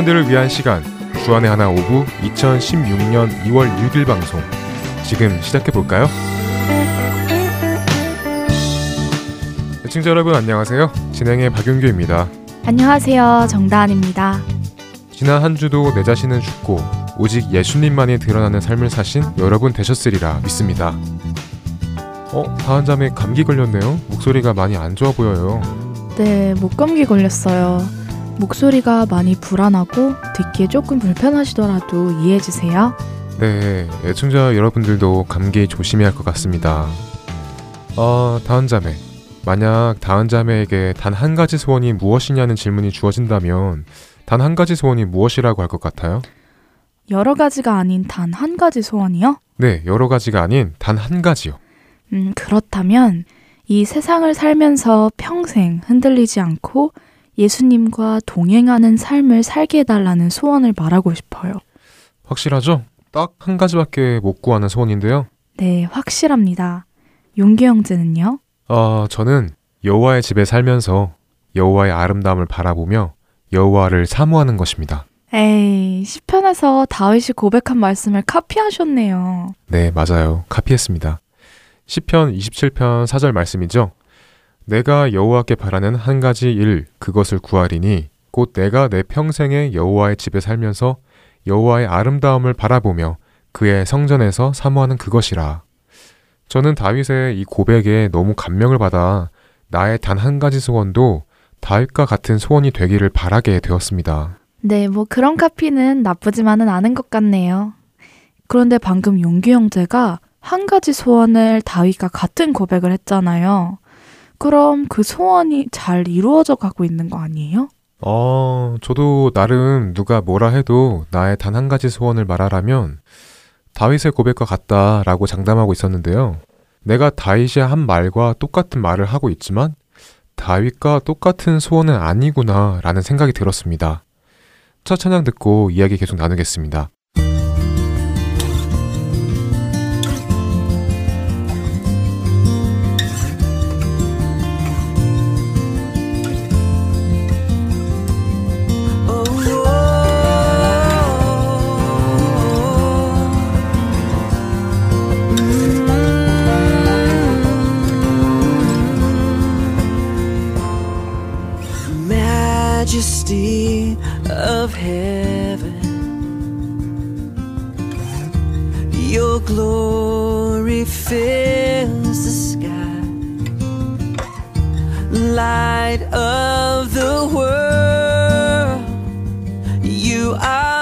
청년들을 위한 시간 주안의 하나 오브 2016년 2월 6일 방송 지금 시작해 볼까요? 시청자 여러분 안녕하세요. 진행의 박윤규입니다. 안녕하세요. 정다은입니다. 지난 한 주도 내 자신은 죽고 오직 예수님만이 드러나는 삶을 사신 여러분 되셨으리라 믿습니다. 어, 다은 자매 감기 걸렸네요. 목소리가 많이 안 좋아 보여요. 네, 목감기 걸렸어요. 목소리가 많이 불안하고 듣기에 조금 불편하시더라도 이해해 주세요. 네, 애청자 여러분들도 감기 조심해야 할 것 같습니다. 아, 다은 자매. 만약 다은 자매에게 단 한 가지 소원이 무엇이냐는 질문이 주어진다면 단 한 가지 소원이 무엇이라고 할 것 같아요? 여러 가지가 아닌 단 한 가지 소원이요? 네, 여러 가지가 아닌 단 한 가지요. 음, 그렇다면 이 세상을 살면서 평생 흔들리지 않고 예수님과 동행하는 삶을 살게 해달라는 소원을 말하고 싶어요. 확실하죠? 딱 한 가지밖에 못 구하는 소원인데요. 네, 확실합니다. 용기 형제는요? 아, 저는 여호와의 집에 살면서 여호와의 아름다움을 바라보며 여호와를 사모하는 것입니다. 에이, 시편에서 다윗이 고백한 말씀을 카피하셨네요. 네, 맞아요. 카피했습니다. 시편 27편 4절 말씀이죠. 내가 여호와께 바라는 한 가지 일 그것을 구하리니 곧 내가 내 평생에 여호와의 집에 살면서 여호와의 아름다움을 바라보며 그의 성전에서 사모하는 그것이라. 저는 다윗의 이 고백에 너무 감명을 받아 나의 단 한 가지 소원도 다윗과 같은 소원이 되기를 바라게 되었습니다. 네, 뭐 그런 카피는 나쁘지만은 않은 것 같네요. 그런데 방금 용기 형제가 한 가지 소원을 다윗과 같은 고백을 했잖아요. 그럼 그 소원이 잘 이루어져 가고 있는 거 아니에요? 어, 저도 나름 누가 뭐라 해도 나의 단 한 가지 소원을 말하라면 다윗의 고백과 같다라고 장담하고 있었는데요. 내가 다윗이 한 말과 똑같은 말을 하고 있지만 다윗과 똑같은 소원은 아니구나라는 생각이 들었습니다. 첫 찬양 듣고 이야기 계속 나누겠습니다. Majesty of heaven. Your glory fills the sky, light of the world. You are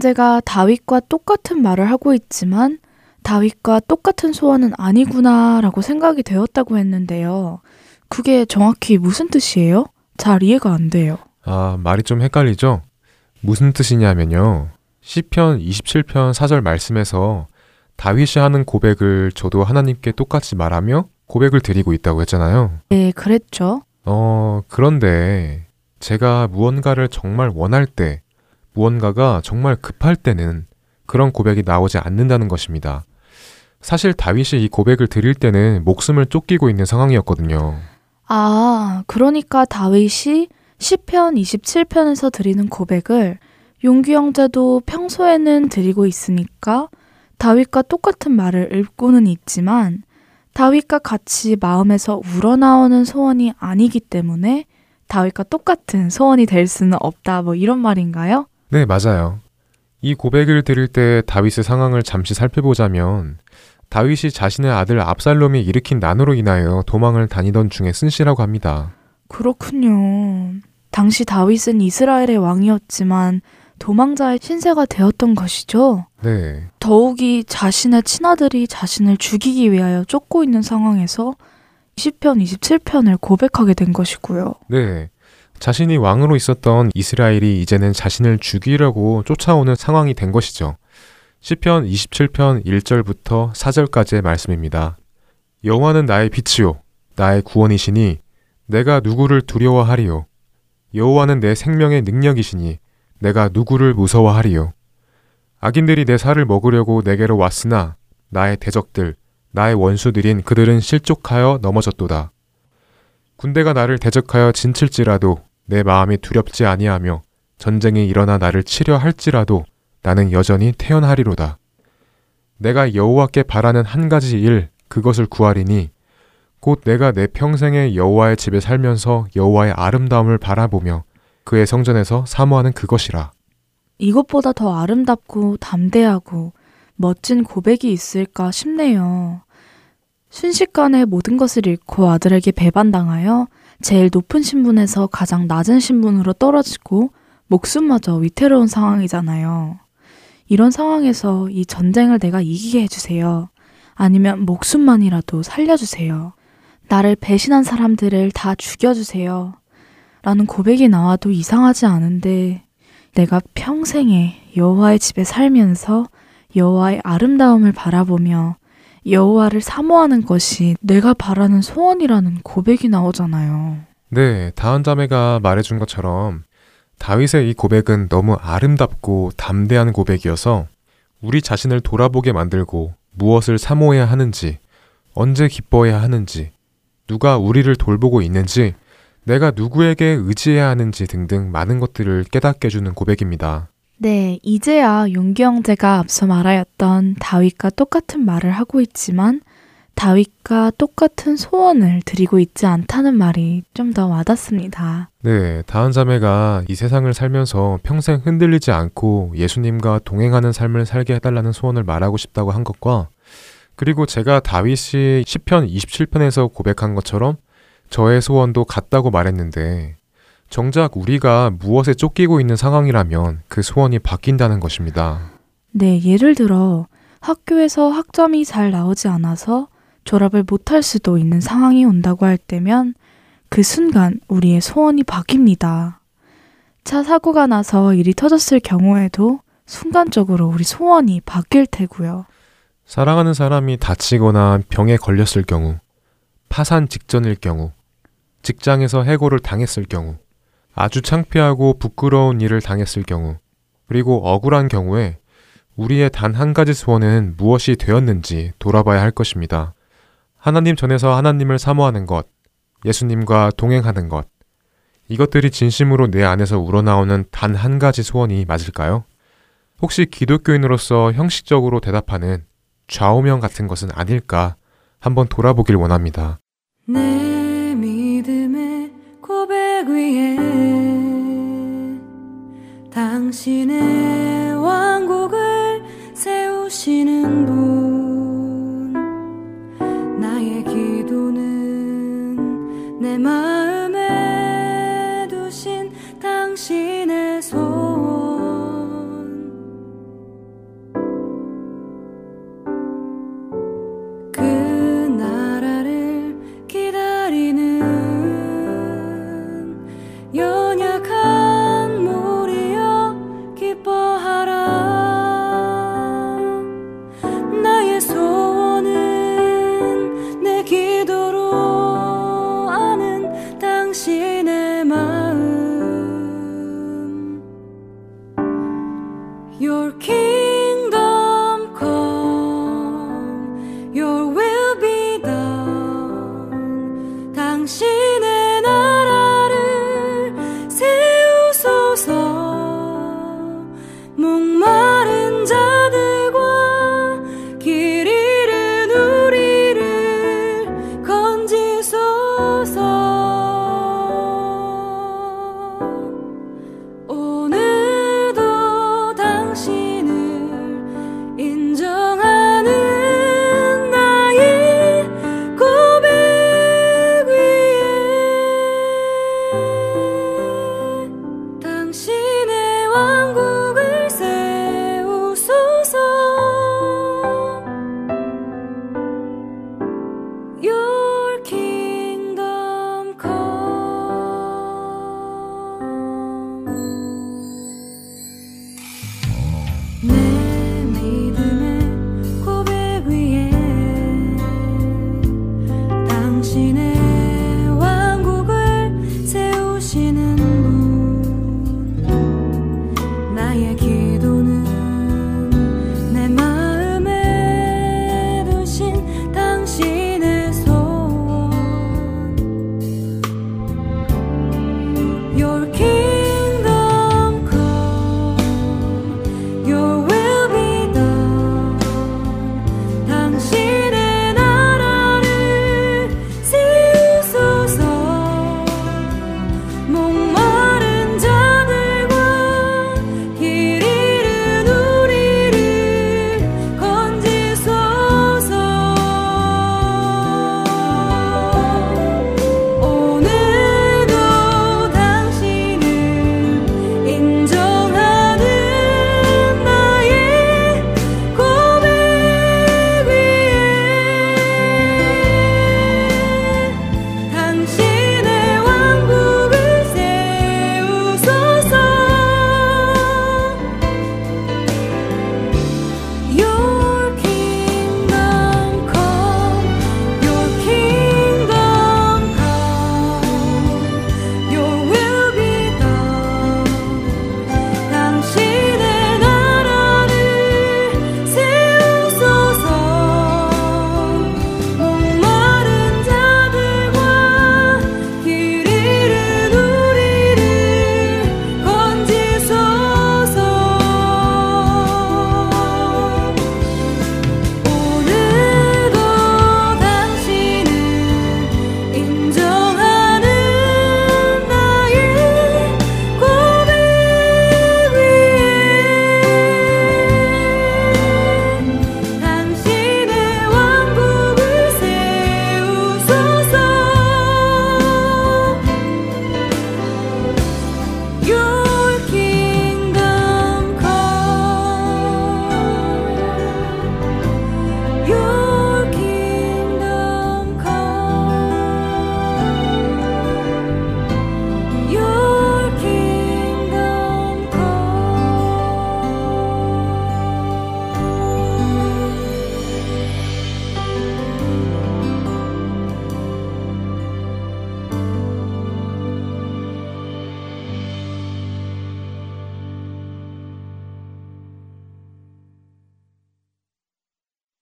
형제가 다윗과 똑같은 말을 하고 있지만 다윗과 똑같은 소원은 아니구나라고 생각이 되었다고 했는데요. 그게 정확히 무슨 뜻이에요? 잘 이해가 안 돼요. 아, 말이 좀 헷갈리죠? 무슨 뜻이냐면요. 시편 27편 4절 말씀에서 다윗이 하는 고백을 저도 하나님께 똑같이 말하며 고백을 드리고 있다고 했잖아요. 네, 그랬죠. 어, 그런데 제가 무언가를 정말 원할 때, 무언가가 정말 급할 때는 그런 고백이 나오지 않는다는 것입니다. 사실 다윗이 이 고백을 드릴 때는 목숨을 쫓기고 있는 상황이었거든요. 아, 그러니까 다윗이 시편 27편에서 드리는 고백을 용기 형제도 평소에는 드리고 있으니까 다윗과 똑같은 말을 읽고는 있지만 다윗과 같이 마음에서 우러나오는 소원이 아니기 때문에 다윗과 똑같은 소원이 될 수는 없다. 뭐 이런 말인가요? 네, 맞아요. 이 고백을 드릴 때 다윗의 상황을 잠시 살펴보자면 다윗이 자신의 아들 압살롬이 일으킨 난으로 인하여 도망을 다니던 중에 쓴 시라고 합니다. 그렇군요. 당시 다윗은 이스라엘의 왕이었지만 도망자의 신세가 되었던 것이죠. 네. 더욱이 자신의 친아들이 자신을 죽이기 위하여 쫓고 있는 상황에서 10편, 27편을 고백하게 된 것이고요. 네. 자신이 왕으로 있었던 이스라엘이 이제는 자신을 죽이려고 쫓아오는 상황이 된 것이죠. 시편 27편 1절부터 4절까지의 말씀입니다. 여호와는 나의 빛이요 나의 구원이시니 내가 누구를 두려워하리요 여호와는 내 생명의 능력이시니 내가 누구를 무서워하리요 악인들이 내 살을 먹으려고 내게로 왔으나 나의 대적들 나의 원수들인 그들은 실족하여 넘어졌도다. 군대가 나를 대적하여 진칠지라도 내 마음이 두렵지 아니하며 전쟁이 일어나 나를 치려 할지라도 나는 여전히 태어나리로다. 내가 여호와께 바라는 한 가지 일 그것을 구하리니 곧 내가 내 평생에 여호와의 집에 살면서 여호와의 아름다움을 바라보며 그의 성전에서 사모하는 그것이라. 이것보다 더 아름답고 담대하고 멋진 고백이 있을까 싶네요. 순식간에 모든 것을 잃고 아들에게 배반당하여 제일 높은 신분에서 가장 낮은 신분으로 떨어지고 목숨마저 위태로운 상황이잖아요. 이런 상황에서 이 전쟁을 내가 이기게 해주세요. 아니면 목숨만이라도 살려주세요. 나를 배신한 사람들을 다 죽여주세요. 라는 고백이 나와도 이상하지 않은데 내가 평생에 여호와의 집에 살면서 여호와의 아름다움을 바라보며 여호와를 사모하는 것이 내가 바라는 소원이라는 고백이 나오잖아요. 네, 다은 자매가 말해준 것처럼 다윗의 이 고백은 너무 아름답고 담대한 고백이어서 우리 자신을 돌아보게 만들고 무엇을 사모해야 하는지, 언제 기뻐해야 하는지, 누가 우리를 돌보고 있는지, 내가 누구에게 의지해야 하는지 등등 많은 것들을 깨닫게 해주는 고백입니다. 네, 이제야 용기 형제가 앞서 말하였던 다윗과 똑같은 말을 하고 있지만 다윗과 똑같은 소원을 드리고 있지 않다는 말이 좀 더 와닿습니다. 네, 다은 자매가 이 세상을 살면서 평생 흔들리지 않고 예수님과 동행하는 삶을 살게 해달라는 소원을 말하고 싶다고 한 것과 그리고 제가 다윗이 10편 27편에서 고백한 것처럼 저의 소원도 같다고 말했는데 정작 우리가 무엇에 쫓기고 있는 상황이라면 그 소원이 바뀐다는 것입니다. 네, 예를 들어 학교에서 학점이 잘 나오지 않아서 졸업을 못할 수도 있는 상황이 온다고 할 때면 그 순간 우리의 소원이 바뀝니다. 차 사고가 나서 일이 터졌을 경우에도 순간적으로 우리 소원이 바뀔 테고요. 사랑하는 사람이 다치거나 병에 걸렸을 경우, 파산 직전일 경우, 직장에서 해고를 당했을 경우, 아주 창피하고 부끄러운 일을 당했을 경우, 그리고 억울한 경우에 우리의 단 한 가지 소원은 무엇이 되었는지 돌아봐야 할 것입니다. 하나님 전에서 하나님을 사모하는 것, 예수님과 동행하는 것, 이것들이 진심으로 내 안에서 우러나오는 단 한 가지 소원이 맞을까요? 혹시 기독교인으로서 형식적으로 대답하는 좌우명 같은 것은 아닐까 한번 돌아보길 원합니다. 고백 위에 당신의 왕국을 세우시는 분 나의 기도는 내마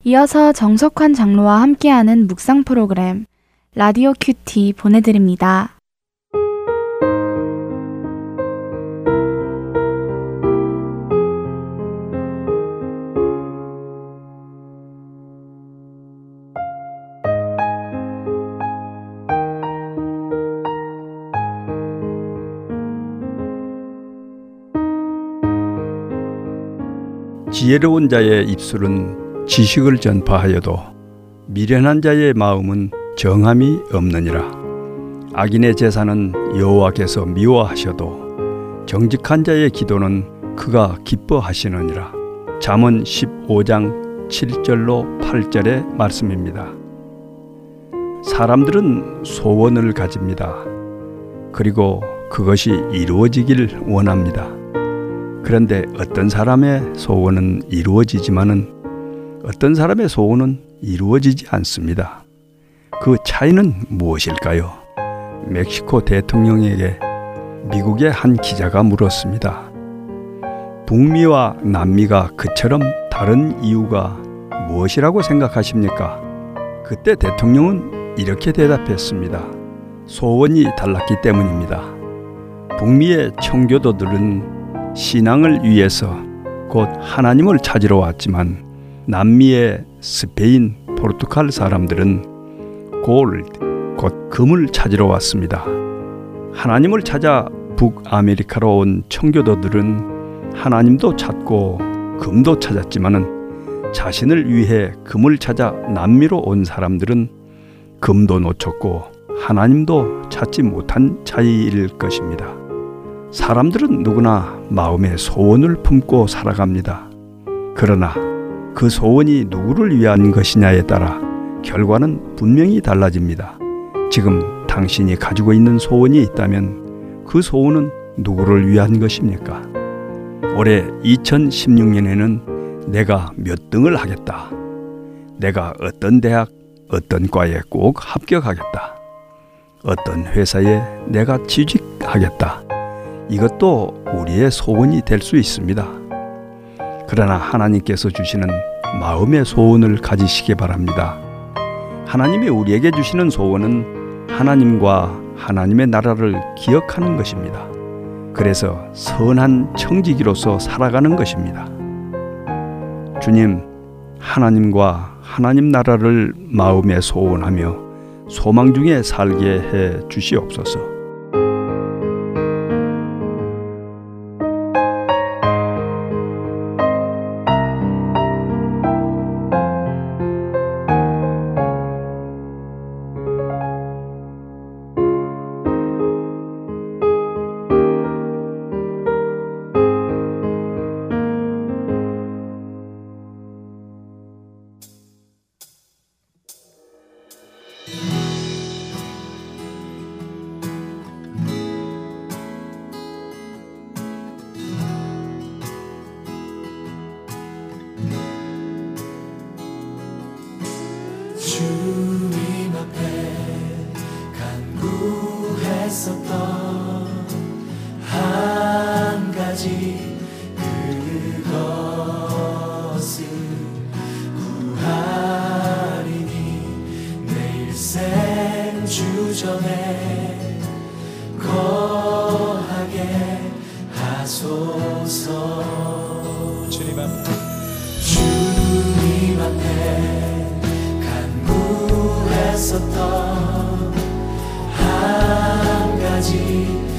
이어서 정석환 장로와 함께하는 묵상 프로그램 라디오 큐티 보내드립니다. 지혜로운 자의 입술은 지식을 전파하여도 미련한 자의 마음은 정함이 없느니라. 악인의 제사는 여호와께서 미워하셔도 정직한 자의 기도는 그가 기뻐하시느니라. 잠언 15장 7절로 8절의 말씀입니다. 사람들은 소원을 가집니다. 그리고 그것이 이루어지길 원합니다. 그런데 어떤 사람의 소원은 이루어지지만은 어떤 사람의 소원은 이루어지지 않습니다. 그 차이는 무엇일까요? 멕시코 대통령에게 미국의 한 기자가 물었습니다. 북미와 남미가 그처럼 다른 이유가 무엇이라고 생각하십니까? 그때 대통령은 이렇게 대답했습니다. 소원이 달랐기 때문입니다. 북미의 청교도들은 신앙을 위해서 곧 하나님을 찾으러 왔지만 남미의 스페인, 포르투갈 사람들은 골드, 곧 금을 찾으러 왔습니다. 하나님을 찾아 북아메리카로 온 청교도들은 하나님도 찾고 금도 찾았지만은 자신을 위해 금을 찾아 남미로 온 사람들은 금도 놓쳤고 하나님도 찾지 못한 차이일 것입니다. 사람들은 누구나 마음의 소원을 품고 살아갑니다. 그러나 그 소원이 누구를 위한 것이냐에 따라 결과는 분명히 달라집니다. 지금 당신이 가지고 있는 소원이 있다면 그 소원은 누구를 위한 것입니까? 올해 2016년에는 내가 몇 등을 하겠다. 내가 어떤 대학, 어떤 과에 꼭 합격하겠다. 어떤 회사에 내가 취직하겠다. 이것도 우리의 소원이 될 수 있습니다. 그러나 하나님께서 주시는 마음의 소원을 가지시기 바랍니다. 하나님이 우리에게 주시는 소원은 하나님과 하나님의 나라를 기억하는 것입니다. 그래서 선한 청지기로서 살아가는 것입니다. 주님, 하나님과 하나님 나라를 마음에 소원하며 소망 중에 살게 해 주시옵소서. 간구했었던 한 가지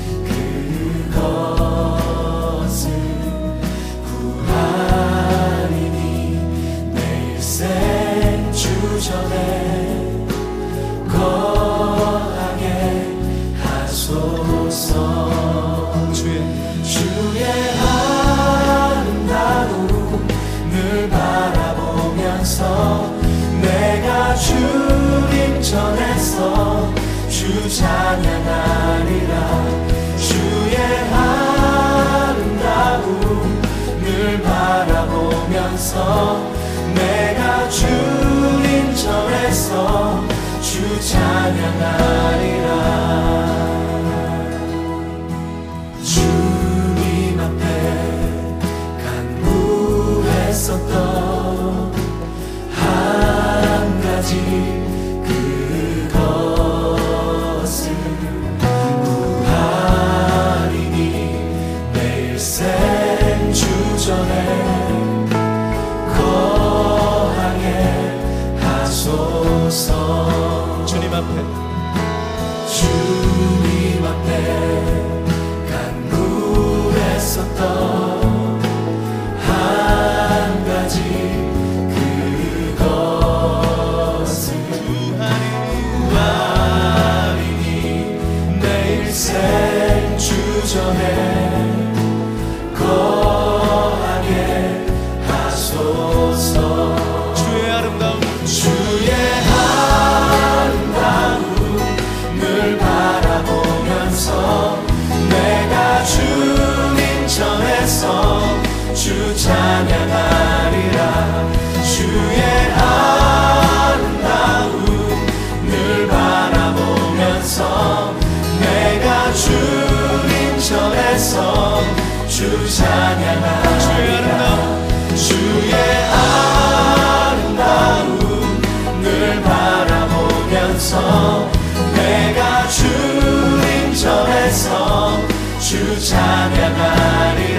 전에서 주 찬양하리라 주의 아름다움 늘 바라보면서 내가 주님 전에서 주 찬양하리라 주 찬양하리라. 주의 아름다움 늘 바라보면서 내가 주님 전에서 주주 찬양하리라. 주의 아름다움 늘 바라보면서 내가 주님 전에서 주 찬양하리라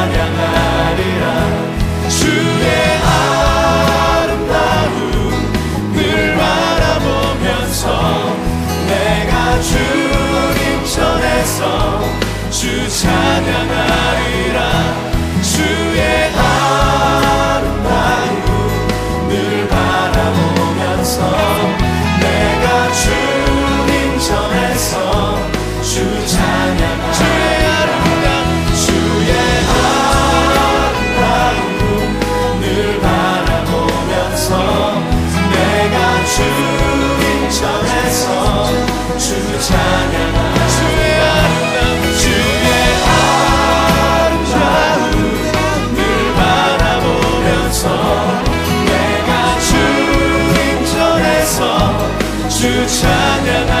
찬양하리 찬양하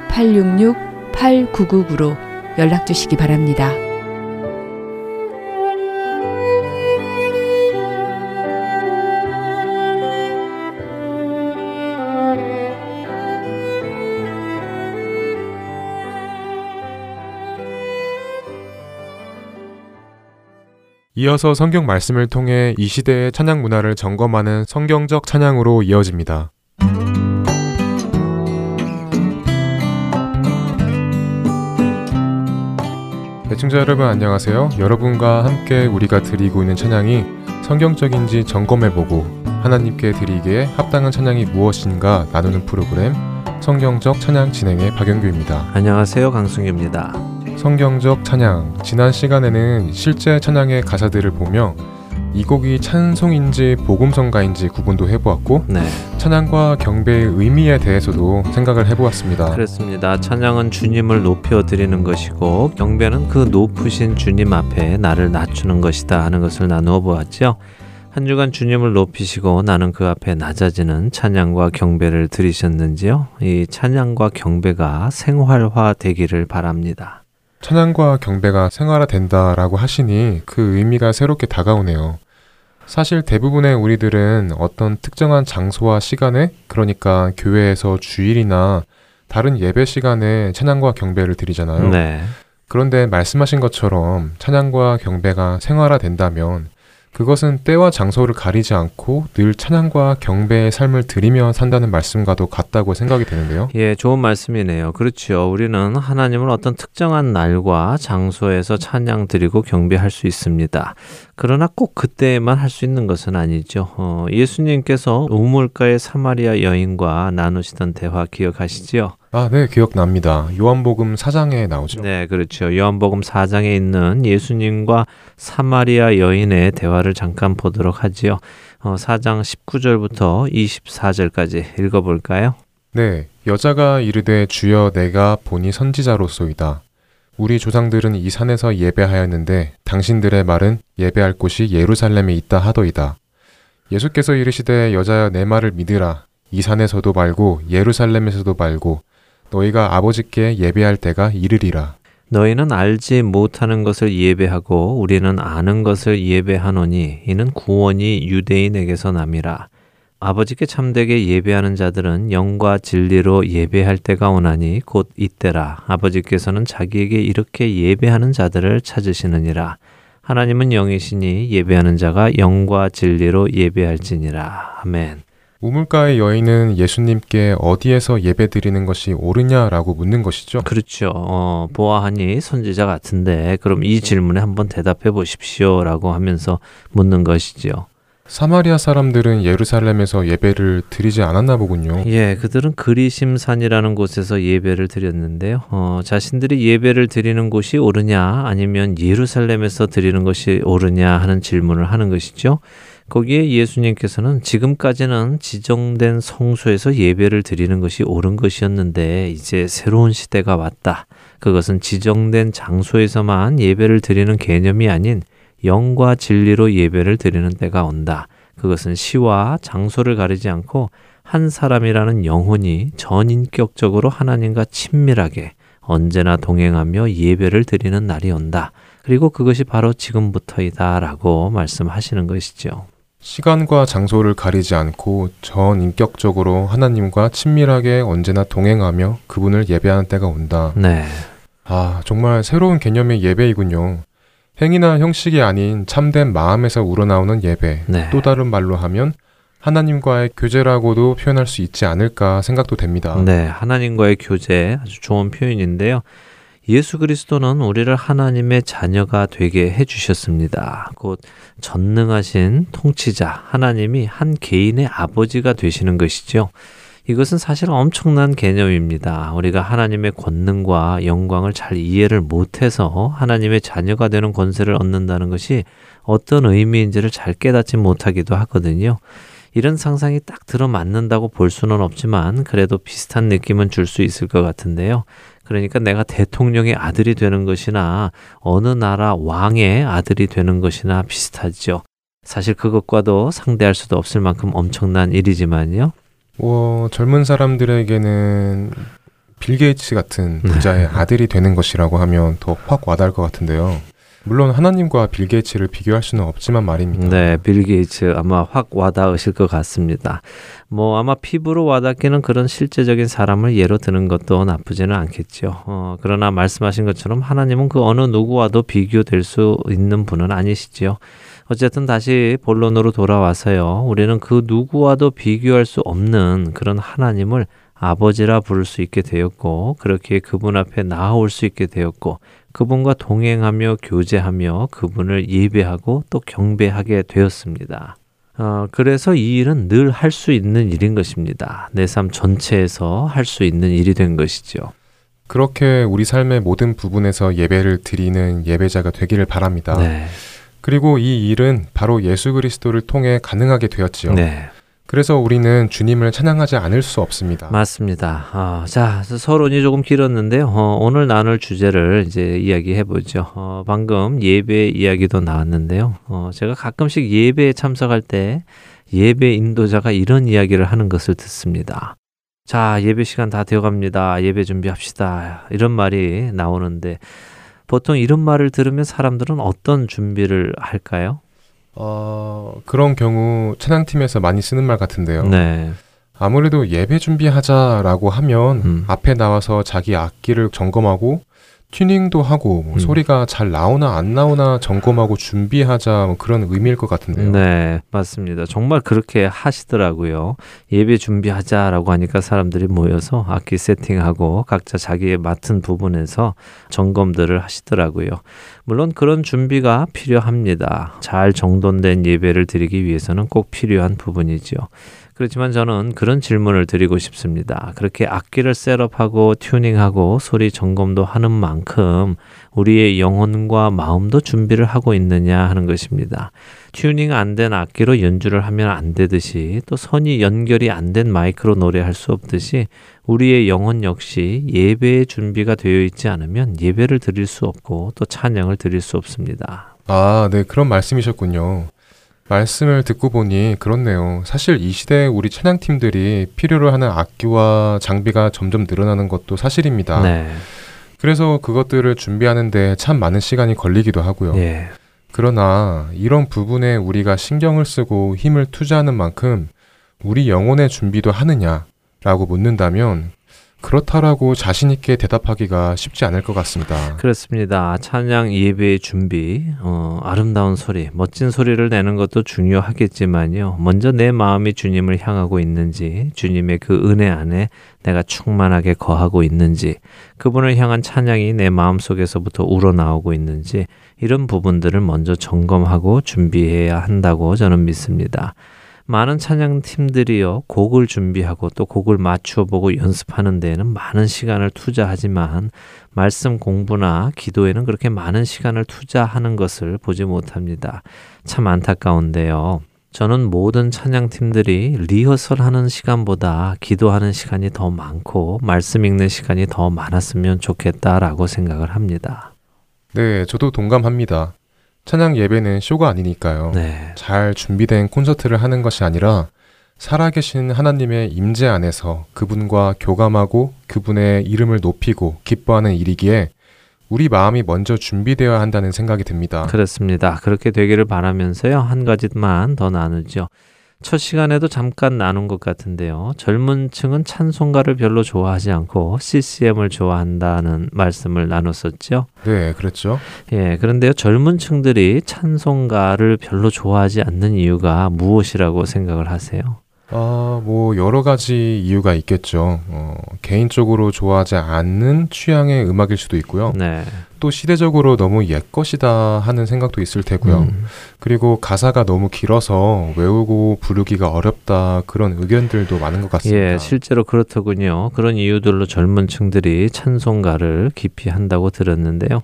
602-866-8999로 연락 주시기 바랍니다. 이어서 성경 말씀을 통해 이 시대의 찬양 문화를 점검하는 성경적 찬양으로 이어집니다. 애청자 여러분 안녕하세요. 여러분과 함께 우리가 드리고 있는 찬양이 성경적인지 점검해보고 하나님께 드리기에 합당한 찬양이 무엇인가 나누는 프로그램 성경적 찬양 진행의 박영규입니다. 안녕하세요. 강승규입니다. 성경적 찬양 지난 시간에는 실제 찬양의 가사들을 보며 이 곡이 찬송인지 복음성가인지 구분도 해보았고 네. 찬양과 경배의 의미에 대해서도 생각을 해보았습니다. 그렇습니다. 찬양은 주님을 높여 드리는 것이고 경배는 그 높으신 주님 앞에 나를 낮추는 것이다 하는 것을 나누어 보았죠. 한 주간 주님을 높이시고 나는 그 앞에 낮아지는 찬양과 경배를 들으셨는지요? 이 찬양과 경배가 생활화 되기를 바랍니다. 찬양과 경배가 생활화된다라고 하시니 그 의미가 새롭게 다가오네요. 사실 대부분의 우리들은 어떤 특정한 장소와 시간에 그러니까 교회에서 주일이나 다른 예배 시간에 찬양과 경배를 드리잖아요. 네. 그런데 말씀하신 것처럼 찬양과 경배가 생활화된다면 그것은 때와 장소를 가리지 않고 늘 찬양과 경배의 삶을 드리며 산다는 말씀과도 같다고 생각이 되는데요. 예, 좋은 말씀이네요. 그렇죠. 우리는 하나님을 어떤 특정한 날과 장소에서 찬양 드리고 경배할 수 있습니다. 그러나 꼭 그때만 할 수 있는 것은 아니죠. 어, 예수님께서 우물가의 사마리아 여인과 나누시던 대화 기억하시지요? 아, 네, 기억납니다. 요한복음 4장에 나오죠. 네, 그렇죠. 요한복음 4장에 있는 예수님과 사마리아 여인의 대화를 잠깐 보도록 하지요. 어, 4장 19절부터 24절까지 읽어볼까요? 네, 여자가 이르되 주여 내가 보니 선지자로소이다. 우리 조상들은 이 산에서 예배하였는데 당신들의 말은 예배할 곳이 예루살렘에 있다 하더이다. 예수께서 이르시되 여자여 내 말을 믿으라. 이 산에서도 말고 예루살렘에서도 말고 너희가 아버지께 예배할 때가 이르리라. 너희는 알지 못하는 것을 예배하고 우리는 아는 것을 예배하노니 이는 구원이 유대인에게서 남이라. 아버지께 참되게 예배하는 자들은 영과 진리로 예배할 때가 오나니 곧 이때라. 아버지께서는 자기에게 이렇게 예배하는 자들을 찾으시느니라. 하나님은 영이시니 예배하는 자가 영과 진리로 예배할지니라. 아멘. 우물가의 여인은 예수님께 어디에서 예배 드리는 것이 옳으냐라고 묻는 것이죠. 그렇죠. 어, 보아하니 선지자 같은데 그럼 이 질문에 한번 대답해 보십시오라고 하면서 묻는 것이죠. 사마리아 사람들은 예루살렘에서 예배를 드리지 않았나 보군요. 예, 그들은 그리심산이라는 곳에서 예배를 드렸는데요. 어, 자신들이 예배를 드리는 곳이 옳으냐 아니면 예루살렘에서 드리는 것이 옳으냐 하는 질문을 하는 것이죠. 거기에 예수님께서는 지금까지는 지정된 성소에서 예배를 드리는 것이 옳은 것이었는데 이제 새로운 시대가 왔다. 그것은 지정된 장소에서만 예배를 드리는 개념이 아닌 영과 진리로 예배를 드리는 때가 온다. 그것은 시와 장소를 가리지 않고 한 사람이라는 영혼이 전인격적으로 하나님과 친밀하게 언제나 동행하며 예배를 드리는 날이 온다. 그리고 그것이 바로 지금부터이다 라고 말씀하시는 것이죠. 시간과 장소를 가리지 않고 전 인격적으로 하나님과 친밀하게 언제나 동행하며 그분을 예배하는 때가 온다. 네. 아, 정말 새로운 개념의 예배이군요. 행위나 형식이 아닌 참된 마음에서 우러나오는 예배. 네. 또 다른 말로 하면 하나님과의 교제라고도 표현할 수 있지 않을까 생각도 됩니다. 네, 하나님과의 교제 아주 좋은 표현인데요. 예수 그리스도는 우리를 하나님의 자녀가 되게 해주셨습니다. 곧 전능하신 통치자 하나님이 한 개인의 아버지가 되시는 것이죠. 이것은 사실 엄청난 개념입니다. 우리가 하나님의 권능과 영광을 잘 이해를 못해서 하나님의 자녀가 되는 권세를 얻는다는 것이 어떤 의미인지를 잘 깨닫지 못하기도 하거든요. 이런 상상이 딱 들어맞는다고 볼 수는 없지만 그래도 비슷한 느낌은 줄 수 있을 것 같은데요. 그러니까 내가 대통령의 아들이 되는 것이나 어느 나라 왕의 아들이 되는 것이나 비슷하죠. 사실 그것과도 상대할 수도 없을 만큼 엄청난 일이지만요. 어, 젊은 사람들에게는 빌 게이츠 같은 부자의 아들이 되는 것이라고 하면 더 확 와닿을 것 같은데요. 물론 하나님과 빌 게이츠를 비교할 수는 없지만 말입니다. 네, 빌 게이츠 아마 확 와닿으실 것 같습니다. 뭐 아마 피부로 와닿기는 그런 실제적인 사람을 예로 드는 것도 나쁘지는 않겠죠. 어, 그러나 말씀하신 것처럼 하나님은 그 어느 누구와도 비교될 수 있는 분은 아니시지요. 어쨌든 다시 본론으로 돌아와서요. 우리는 그 누구와도 비교할 수 없는 그런 하나님을 아버지라 부를 수 있게 되었고, 그렇게 그분 앞에 나아올 수 있게 되었고, 그분과 동행하며 교제하며 그분을 예배하고 또 경배하게 되었습니다. 어, 그래서 이 일은 늘 할 수 있는 일인 것입니다. 내 삶 전체에서 할 수 있는 일이 된 것이죠. 그렇게 우리 삶의 모든 부분에서 예배를 드리는 예배자가 되기를 바랍니다. 네. 그리고 이 일은 바로 예수 그리스도를 통해 가능하게 되었지요. 네. 그래서 우리는 주님을 찬양하지 않을 수 없습니다. 맞습니다. 어, 자, 서론이 조금 길었는데요. 어, 오늘 나눌 주제를 이제 이야기해 보죠. 어, 방금 예배 이야기도 나왔는데요. 어, 제가 가끔씩 예배에 참석할 때 예배 인도자가 이런 이야기를 하는 것을 듣습니다. 자, 예배 시간 다 되어 갑니다. 예배 준비합시다. 이런 말이 나오는데 보통 이런 말을 들으면 사람들은 어떤 준비를 할까요? 어, 그런 경우 찬양팀에서 많이 쓰는 말 같은데요. 네. 아무래도 예배 준비하자라고 하면 음. 앞에 나와서 자기 악기를 점검하고 튜닝도 하고 뭐 음. 소리가 잘 나오나 안 나오나 점검하고 준비하자 뭐 그런 의미일 것 같은데요. 네, 맞습니다. 정말 그렇게 하시더라고요. 예배 준비하자라고 하니까 사람들이 모여서 악기 세팅하고 각자 자기의 맡은 부분에서 점검들을 하시더라고요. 물론 그런 준비가 필요합니다. 잘 정돈된 예배를 드리기 위해서는 꼭 필요한 부분이지요. 그렇지만 저는 그런 질문을 드리고 싶습니다. 그렇게 악기를 setup하고 튜닝하고 소리 점검도 하는 만큼 우리의 영혼과 마음도 준비를 하고 있느냐 하는 것입니다. 튜닝 안 된 악기로 연주를 하면 안 되듯이 또 선이 연결이 안 된 마이크로 노래할 수 없듯이 우리의 영혼 역시 예배의 준비가 되어 있지 않으면 예배를 드릴 수 없고 또 찬양을 드릴 수 없습니다. 아, 네, 그런 말씀이셨군요. 말씀을 듣고 보니 그렇네요. 사실 이 시대에 우리 찬양팀들이 필요로 하는 악기와 장비가 점점 늘어나는 것도 사실입니다. 네. 그래서 그것들을 준비하는데 참 많은 시간이 걸리기도 하고요. 예. 그러나 이런 부분에 우리가 신경을 쓰고 힘을 투자하는 만큼 우리 영혼의 준비도 하느냐라고 묻는다면 그렇다라고 자신 있게 대답하기가 쉽지 않을 것 같습니다. 그렇습니다. 찬양 예배의 준비, 어, 아름다운 소리, 멋진 소리를 내는 것도 중요하겠지만요. 먼저 내 마음이 주님을 향하고 있는지, 주님의 그 은혜 안에 내가 충만하게 거하고 있는지, 그분을 향한 찬양이 내 마음 속에서부터 우러나오고 있는지, 이런 부분들을 먼저 점검하고 준비해야 한다고 저는 믿습니다. 많은 찬양 팀들이요 곡을 준비하고 또 곡을 맞추어 보고 연습하는 데에는 많은 시간을 투자하지만 말씀 공부나 기도에는 그렇게 많은 시간을 투자하는 것을 보지 못합니다. 참 안타까운데요. 저는 모든 찬양 팀들이 리허설 하는 시간보다 기도하는 시간이 더 많고 말씀 읽는 시간이 더 많았으면 좋겠다라고 생각을 합니다. 네, 저도 동감합니다. 찬양 예배는 쇼가 아니니까요. 네. 잘 준비된 콘서트를 하는 것이 아니라 살아계신 하나님의 임재 안에서 그분과 교감하고 그분의 이름을 높이고 기뻐하는 일이기에 우리 마음이 먼저 준비되어야 한다는 생각이 듭니다. 그렇습니다. 그렇게 되기를 바라면서요. 한 가지만 더 나누죠. 첫 시간에도 잠깐 나눈 것 같은데요. 젊은 층은 찬송가를 별로 좋아하지 않고 CCM을 좋아한다는 말씀을 나눴었죠. 네, 그랬죠. 예, 그런데요. 젊은 층들이 찬송가를 별로 좋아하지 않는 이유가 무엇이라고 생각을 하세요? 아, 뭐 여러 가지 이유가 있겠죠. 어, 개인적으로 좋아하지 않는 취향의 음악일 수도 있고요. 네. 또 시대적으로 너무 옛 것이다 하는 생각도 있을 테고요. 음, 그리고 가사가 너무 길어서 외우고 부르기가 어렵다 그런 의견들도 많은 것 같습니다. 예, 실제로 그렇더군요. 그런 이유들로 젊은 층들이 찬송가를 깊이 한다고 들었는데요.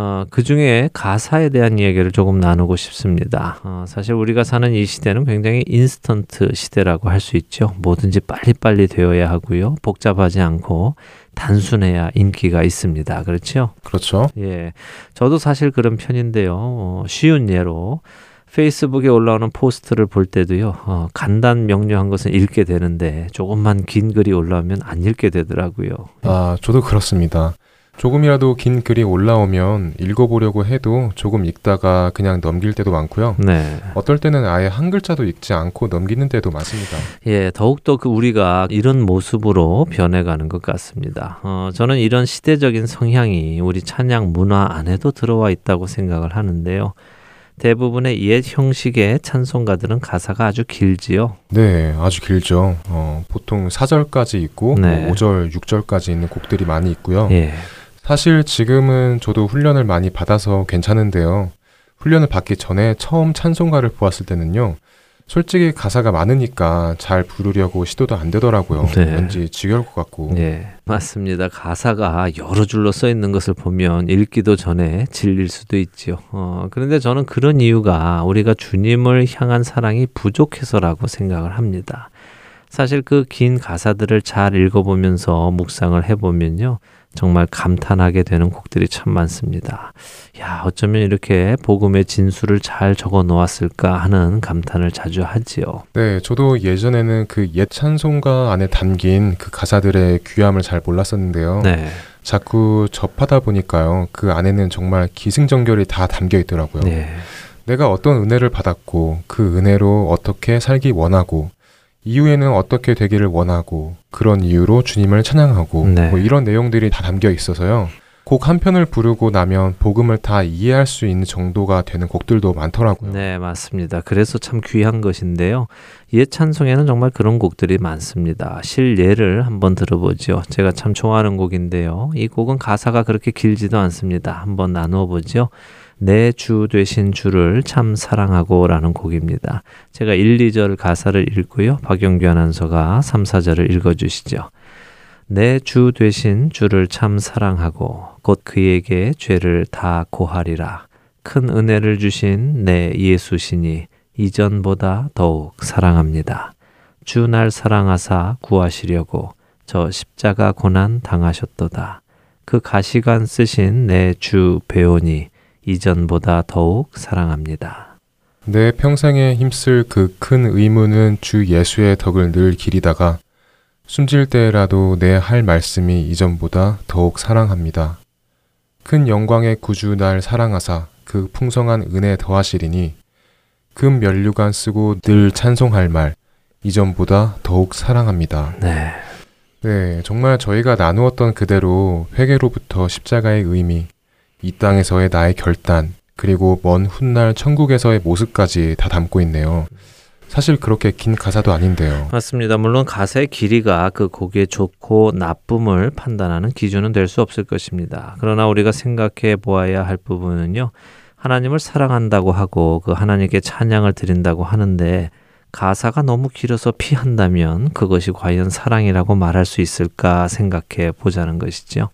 어, 그 중에 가사에 대한 이야기를 조금 나누고 싶습니다. 어, 사실 우리가 사는 이 시대는 굉장히 인스턴트 시대라고 할 수 있죠. 뭐든지 빨리빨리 되어야 하고요. 복잡하지 않고 단순해야 인기가 있습니다. 그렇죠? 그렇죠. 예. 저도 사실 그런 편인데요. 어, 쉬운 예로 페이스북에 올라오는 post를 볼 때도요, 어, 간단 명료한 것은 읽게 되는데, 조금만 긴 글이 올라오면 안 읽게 되더라고요. 아, 저도 그렇습니다. 조금이라도 긴 글이 올라오면 읽어보려고 해도 조금 읽다가 그냥 넘길 때도 많고요. 네. 어떨 때는 아예 한 글자도 읽지 않고 넘기는 때도 많습니다. 예, 더욱더 그 우리가 이런 모습으로 변해가는 것 같습니다. 어, 저는 이런 시대적인 성향이 우리 찬양 문화 안에도 들어와 있다고 생각을 하는데요. 대부분의 옛 형식의 찬송가들은 가사가 아주 길지요. 네, 아주 길죠. 어, 보통 4절까지 있고 네. 뭐 5절, 6절까지 있는 곡들이 많이 있고요. 예. 사실 지금은 저도 훈련을 많이 받아서 괜찮은데요. 훈련을 받기 전에 처음 찬송가를 보았을 때는요. 솔직히 가사가 많으니까 잘 부르려고 시도도 안 되더라고요. 네. 왠지 지겨울 것 같고. 예, 맞습니다. 가사가 여러 줄로 써 있는 것을 보면 읽기도 전에 질릴 수도 있지요. 어, 그런데 저는 그런 이유가 우리가 주님을 향한 사랑이 부족해서라고 생각을 합니다. 사실 그 긴 가사들을 잘 읽어보면서 묵상을 해보면요. 정말 감탄하게 되는 곡들이 참 많습니다. 야, 어쩌면 이렇게 복음의 진수를 잘 적어 놓았을까 하는 감탄을 자주 하지요. 네, 저도 예전에는 그 옛 찬송가 안에 담긴 그 가사들의 귀함을 잘 몰랐었는데요. 네. 자꾸 접하다 보니까요. 그 안에는 정말 기승전결이 다 담겨 있더라고요. 네. 내가 어떤 은혜를 받았고 그 은혜로 어떻게 살기 원하고 이후에는 어떻게 되기를 원하고 그런 이유로 주님을 찬양하고 네. 뭐 이런 내용들이 다 담겨 있어서요. 곡 한 편을 부르고 나면 복음을 다 이해할 수 있는 정도가 되는 곡들도 많더라고요. 네, 맞습니다. 그래서 참 귀한 것인데요. 옛 찬송에는 정말 그런 곡들이 많습니다. 실예를 한번 들어보죠. 제가 참 좋아하는 곡인데요. 이 곡은 가사가 그렇게 길지도 않습니다. 한번 나누어 보죠. 내 주 되신 주를 참 사랑하고 라는 곡입니다. 제가 1, 2절 가사를 읽고요. 박영규 아나운서가 3, 4절을 읽어주시죠. 내 주 되신 주를 참 사랑하고 곧 그에게 죄를 다 고하리라. 큰 은혜를 주신 내 예수시니 이전보다 더욱 사랑합니다. 주 날 사랑하사 구하시려고 저 십자가 고난 당하셨도다. 그 가시관 쓰신 내 주 배우니 이전보다 더욱 사랑합니다. 내 평생에 힘쓸 그 큰 의무는 주 예수의 덕을 늘 기리다가 숨질 때라도 내 할 말씀이 이전보다 더욱 사랑합니다. 큰 영광의 구주 날 사랑하사 그 풍성한 은혜 더하시리니 금 면류관 쓰고 늘 찬송할 말 이전보다 더욱 사랑합니다. 네. 네, 정말 저희가 나누었던 그대로 회개로부터 십자가의 의미, 이 땅에서의 나의 결단, 그리고 먼 훗날 천국에서의 모습까지 다 담고 있네요. 사실 그렇게 긴 가사도 아닌데요. 맞습니다. 물론 가사의 길이가 그 곡의 좋고 나쁨을 판단하는 기준은 될 수 없을 것입니다. 그러나 우리가 생각해 보아야 할 부분은요. 하나님을 사랑한다고 하고 그 하나님께 찬양을 드린다고 하는데 가사가 너무 길어서 피한다면 그것이 과연 사랑이라고 말할 수 있을까 생각해 보자는 것이죠.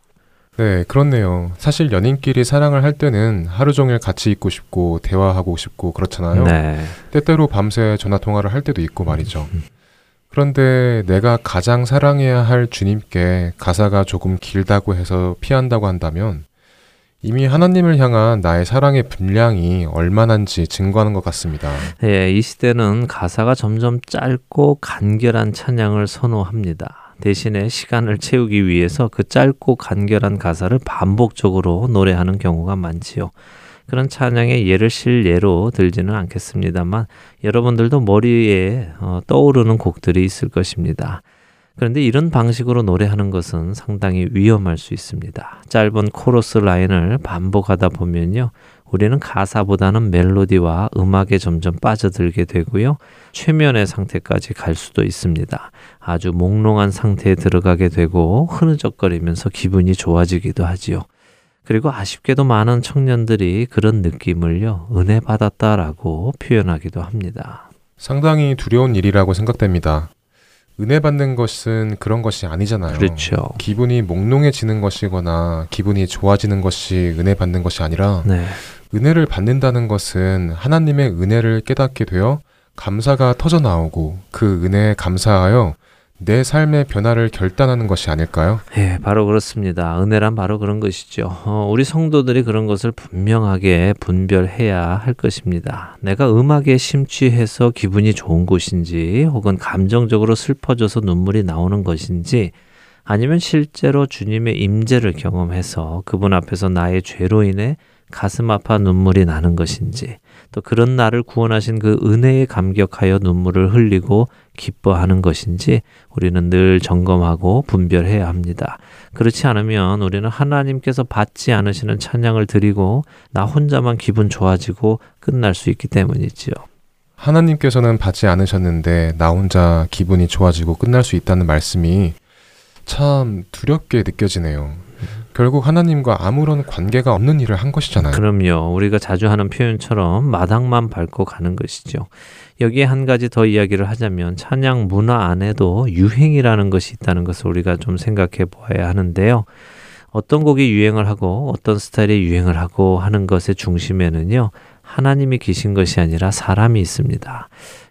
네, 그렇네요. 사실 연인끼리 사랑을 할 때는 하루 종일 같이 있고 싶고 대화하고 싶고 그렇잖아요. 네. 때때로 밤새 전화 통화를 할 때도 있고 말이죠. 그런데 내가 가장 사랑해야 할 주님께 가사가 조금 길다고 해서 피한다고 한다면 이미 하나님을 향한 나의 사랑의 분량이 얼마나인지 증거하는 것 같습니다. 예, 이 시대는 가사가 점점 짧고 간결한 찬양을 선호합니다. 대신에 시간을 채우기 위해서 그 짧고 간결한 가사를 반복적으로 노래하는 경우가 많지요. 그런 찬양의 예를 실예로 들지는 않겠습니다만 여러분들도 머리에 어, 떠오르는 곡들이 있을 것입니다. 그런데 이런 방식으로 노래하는 것은 상당히 위험할 수 있습니다. 짧은 코러스 라인을 반복하다 보면요. 우리는 가사보다는 멜로디와 음악에 점점 빠져들게 되고요. 최면의 상태까지 갈 수도 있습니다. 아주 몽롱한 상태에 들어가게 되고 흐느적거리면서 기분이 좋아지기도 하지요. 그리고 아쉽게도 많은 청년들이 그런 느낌을요, 은혜 받았다라고 표현하기도 합니다. 상당히 두려운 일이라고 생각됩니다. 은혜 받는 것은 그런 것이 아니잖아요. 그렇죠. 기분이 몽롱해지는 것이거나 기분이 좋아지는 것이 은혜 받는 것이 아니라 네. 은혜를 받는다는 것은 하나님의 은혜를 깨닫게 되어 감사가 터져 나오고 그 은혜에 감사하여 내 삶의 변화를 결단하는 것이 아닐까요? 예, 바로 그렇습니다. 은혜란 바로 그런 것이죠. 어, 우리 성도들이 그런 것을 분명하게 분별해야 할 것입니다. 내가 음악에 심취해서 기분이 좋은 것인지, 혹은 감정적으로 슬퍼져서 눈물이 나오는 것인지, 아니면 실제로 주님의 임재를 경험해서 그분 앞에서 나의 죄로 인해 가슴 아파 눈물이 나는 것인지, 또 그런 나를 구원하신 그 은혜에 감격하여 눈물을 흘리고 기뻐하는 것인지 우리는 늘 점검하고 분별해야 합니다. 그렇지 않으면 우리는 하나님께서 받지 않으시는 찬양을 드리고 나 혼자만 기분 좋아지고 끝날 수 있기 때문이지요. 하나님께서는 받지 않으셨는데 나 혼자 기분이 좋아지고 끝날 수 있다는 말씀이 참 두렵게 느껴지네요. 결국 하나님과 아무런 관계가 없는 일을 한 것이잖아요. 그럼요. 우리가 자주 하는 표현처럼 마당만 밟고 가는 것이죠. 여기에 한 가지 더 이야기를 하자면 찬양 문화 안에도 유행이라는 것이 있다는 것을 우리가 좀 생각해 보아야 하는데요. 어떤 곡이 유행을 하고 어떤 스타일이 유행을 하고 하는 것의 중심에는요. 하나님이 계신 것이 아니라 사람이 있습니다.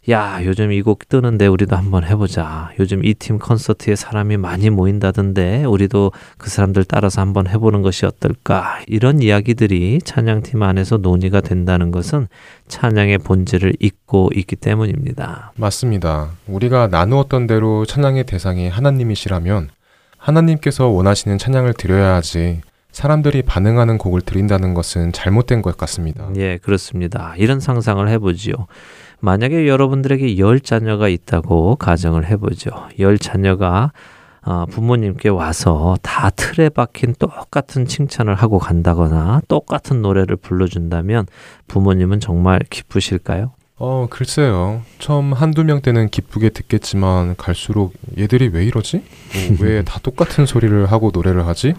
야, 요즘 이 곡 뜨는데 우리도 한번 해보자. 요즘 이 팀 콘서트에 사람이 많이 모인다던데 우리도 그 사람들 따라서 한번 해보는 것이 어떨까. 이런 이야기들이 찬양팀 안에서 논의가 된다는 것은 찬양의 본질을 잊고 있기 때문입니다. 맞습니다. 우리가 나누었던 대로 찬양의 대상이 하나님이시라면 하나님께서 원하시는 찬양을 드려야 하지 사람들이 반응하는 곡을 드린다는 것은 잘못된 것 같습니다. 예, 그렇습니다. 이런 상상을 해보지요. 만약에 여러분들에게 열 자녀가 있다고 가정을 해보죠. 열 자녀가 어, 부모님께 와서 다 틀에 박힌 똑같은 칭찬을 하고 간다거나 똑같은 노래를 불러준다면 부모님은 정말 기쁘실까요? 어, 글쎄요. 처음 한두 명 때는 기쁘게 듣겠지만 갈수록 얘들이 왜 이러지? 뭐 왜 다 똑같은 소리를 하고 노래를 하지?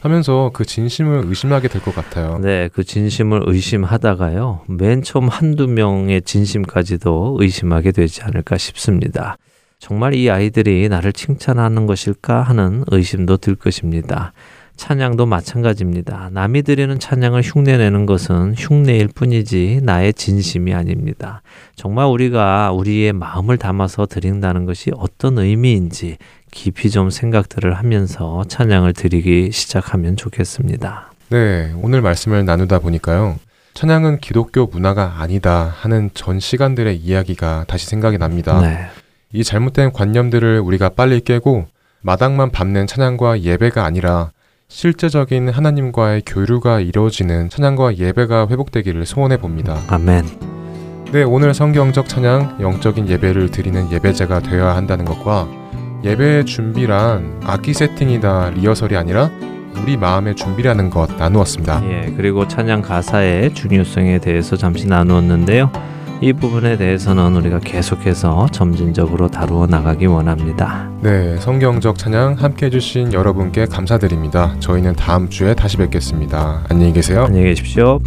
하면서 그 진심을 의심하게 될 것 같아요. 네, 그 진심을 의심하다가요. 맨 처음 한두 명의 진심까지도 의심하게 되지 않을까 싶습니다. 정말 이 아이들이 나를 칭찬하는 것일까 하는 의심도 들 것입니다. 찬양도 마찬가지입니다. 남이 드리는 찬양을 흉내내는 것은 흉내일 뿐이지 나의 진심이 아닙니다. 정말 우리가 우리의 마음을 담아서 드린다는 것이 어떤 의미인지 깊이 좀 생각들을 하면서 찬양을 드리기 시작하면 좋겠습니다. 네, 오늘 말씀을 나누다 보니까요. 찬양은 기독교 문화가 아니다 하는 전 시간들의 이야기가 다시 생각이 납니다. 네. 이 잘못된 관념들을 우리가 빨리 깨고 마당만 밟는 찬양과 예배가 아니라 실제적인 하나님과의 교류가 이루어지는 찬양과 예배가 회복되기를 소원해 봅니다. 아멘. 네, 오늘 성경적 찬양, 영적인 예배를 드리는 예배제가 되어야 한다는 것과 예배의 준비란 악기 세팅이다 리허설이 아니라 우리 마음의 준비라는 것 나누었습니다. 예, 그리고 찬양 가사의 중요성에 대해서 잠시 나누었는데요. 이 부분에 대해서는 우리가 계속해서 점진적으로 다루어 나가기 원합니다. 네, 성경적 찬양 함께 해주신 여러분께 감사드립니다. 저희는 다음 주에 다시 뵙겠습니다. 안녕히 계세요. 안녕히 계십시오.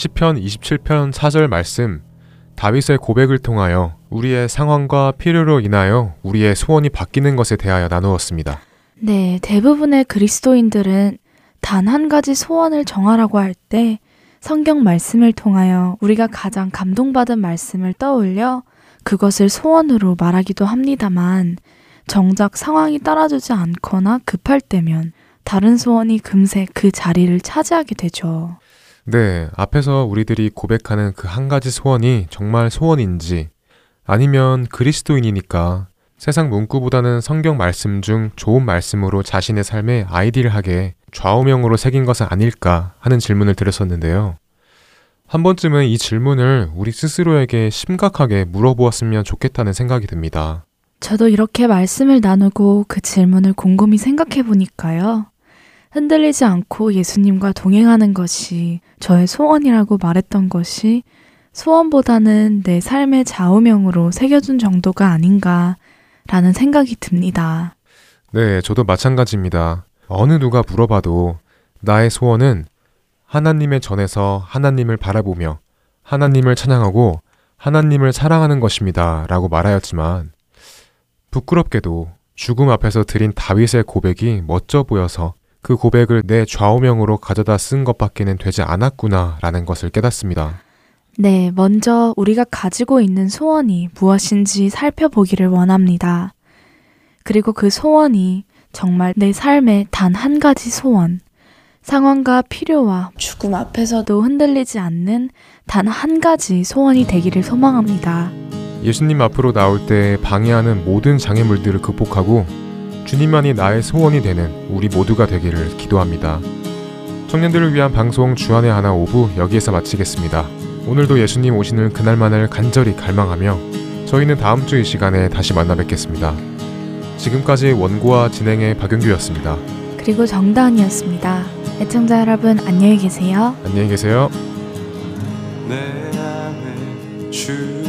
시편 27편 4절 말씀 다윗의 고백을 통하여 우리의 상황과 필요로 인하여 우리의 소원이 바뀌는 것에 대하여 나누었습니다. 네, 대부분의 그리스도인들은 단 한 가지 소원을 정하라고 할 때 성경 말씀을 통하여 우리가 가장 감동받은 말씀을 떠올려 그것을 소원으로 말하기도 합니다만 정작 상황이 따라주지 않거나 급할 때면 다른 소원이 금세 그 자리를 차지하게 되죠. 네, 앞에서 우리들이 고백하는 그 한 가지 소원이 정말 소원인지 아니면 그리스도인이니까 세상 문구보다는 성경 말씀 중 좋은 말씀으로 자신의 삶에 아이디어하게 좌우명으로 새긴 것은 아닐까 하는 질문을 드렸었는데요. 한 번쯤은 이 질문을 우리 스스로에게 심각하게 물어보았으면 좋겠다는 생각이 듭니다. 저도 이렇게 말씀을 나누고 그 질문을 곰곰이 생각해 보니까요. 흔들리지 않고 예수님과 동행하는 것이 저의 소원이라고 말했던 것이 소원보다는 내 삶의 좌우명으로 새겨준 정도가 아닌가라는 생각이 듭니다. 네, 저도 마찬가지입니다. 어느 누가 물어봐도 나의 소원은 하나님의 전에서 하나님을 바라보며 하나님을 찬양하고 하나님을 사랑하는 것입니다. 라고 말하였지만 부끄럽게도 죽음 앞에서 드린 다윗의 고백이 멋져 보여서 그 고백을 내 좌우명으로 가져다 쓴 것밖에는 되지 않았구나 라는 것을 깨닫습니다. 네, 먼저 우리가 가지고 있는 소원이 무엇인지 살펴보기를 원합니다. 그리고 그 소원이 정말 내 삶의 단 한 가지 소원, 상황과 필요와 죽음 앞에서도 흔들리지 않는 단 한 가지 소원이 되기를 소망합니다. 예수님 앞으로 나올 때 방해하는 모든 장애물들을 극복하고 주님만이 나의 소원이 되는 우리 모두가 되기를 기도합니다. 청년들을 위한 방송 주안의 하나 오부 여기에서 마치겠습니다. 오늘도 예수님 오시는 그날만을 간절히 갈망하며 저희는 다음 주 이 시간에 다시 만나 뵙겠습니다. 지금까지 원고와 진행의 박윤규였습니다. 그리고 정다은이었습니다. 애청자 여러분 안녕히 계세요. 안녕히 계세요. 내 안에 주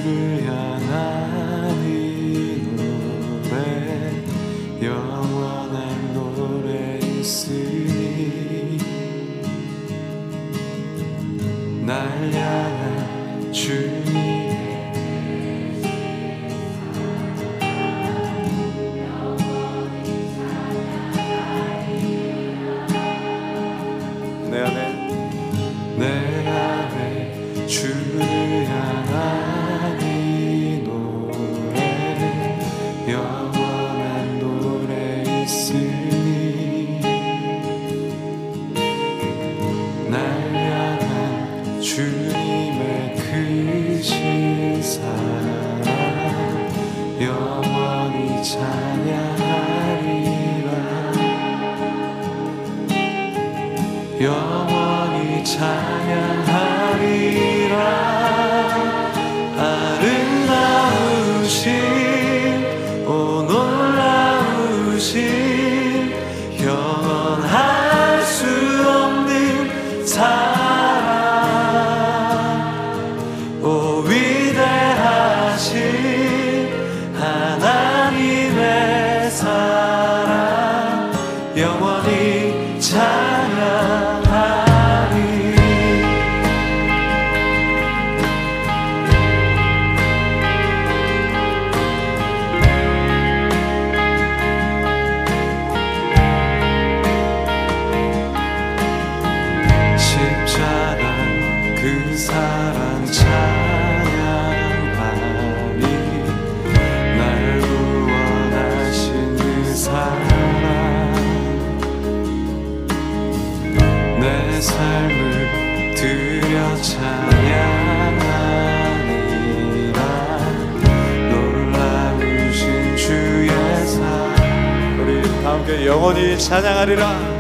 찬양 영원히 찬양하리라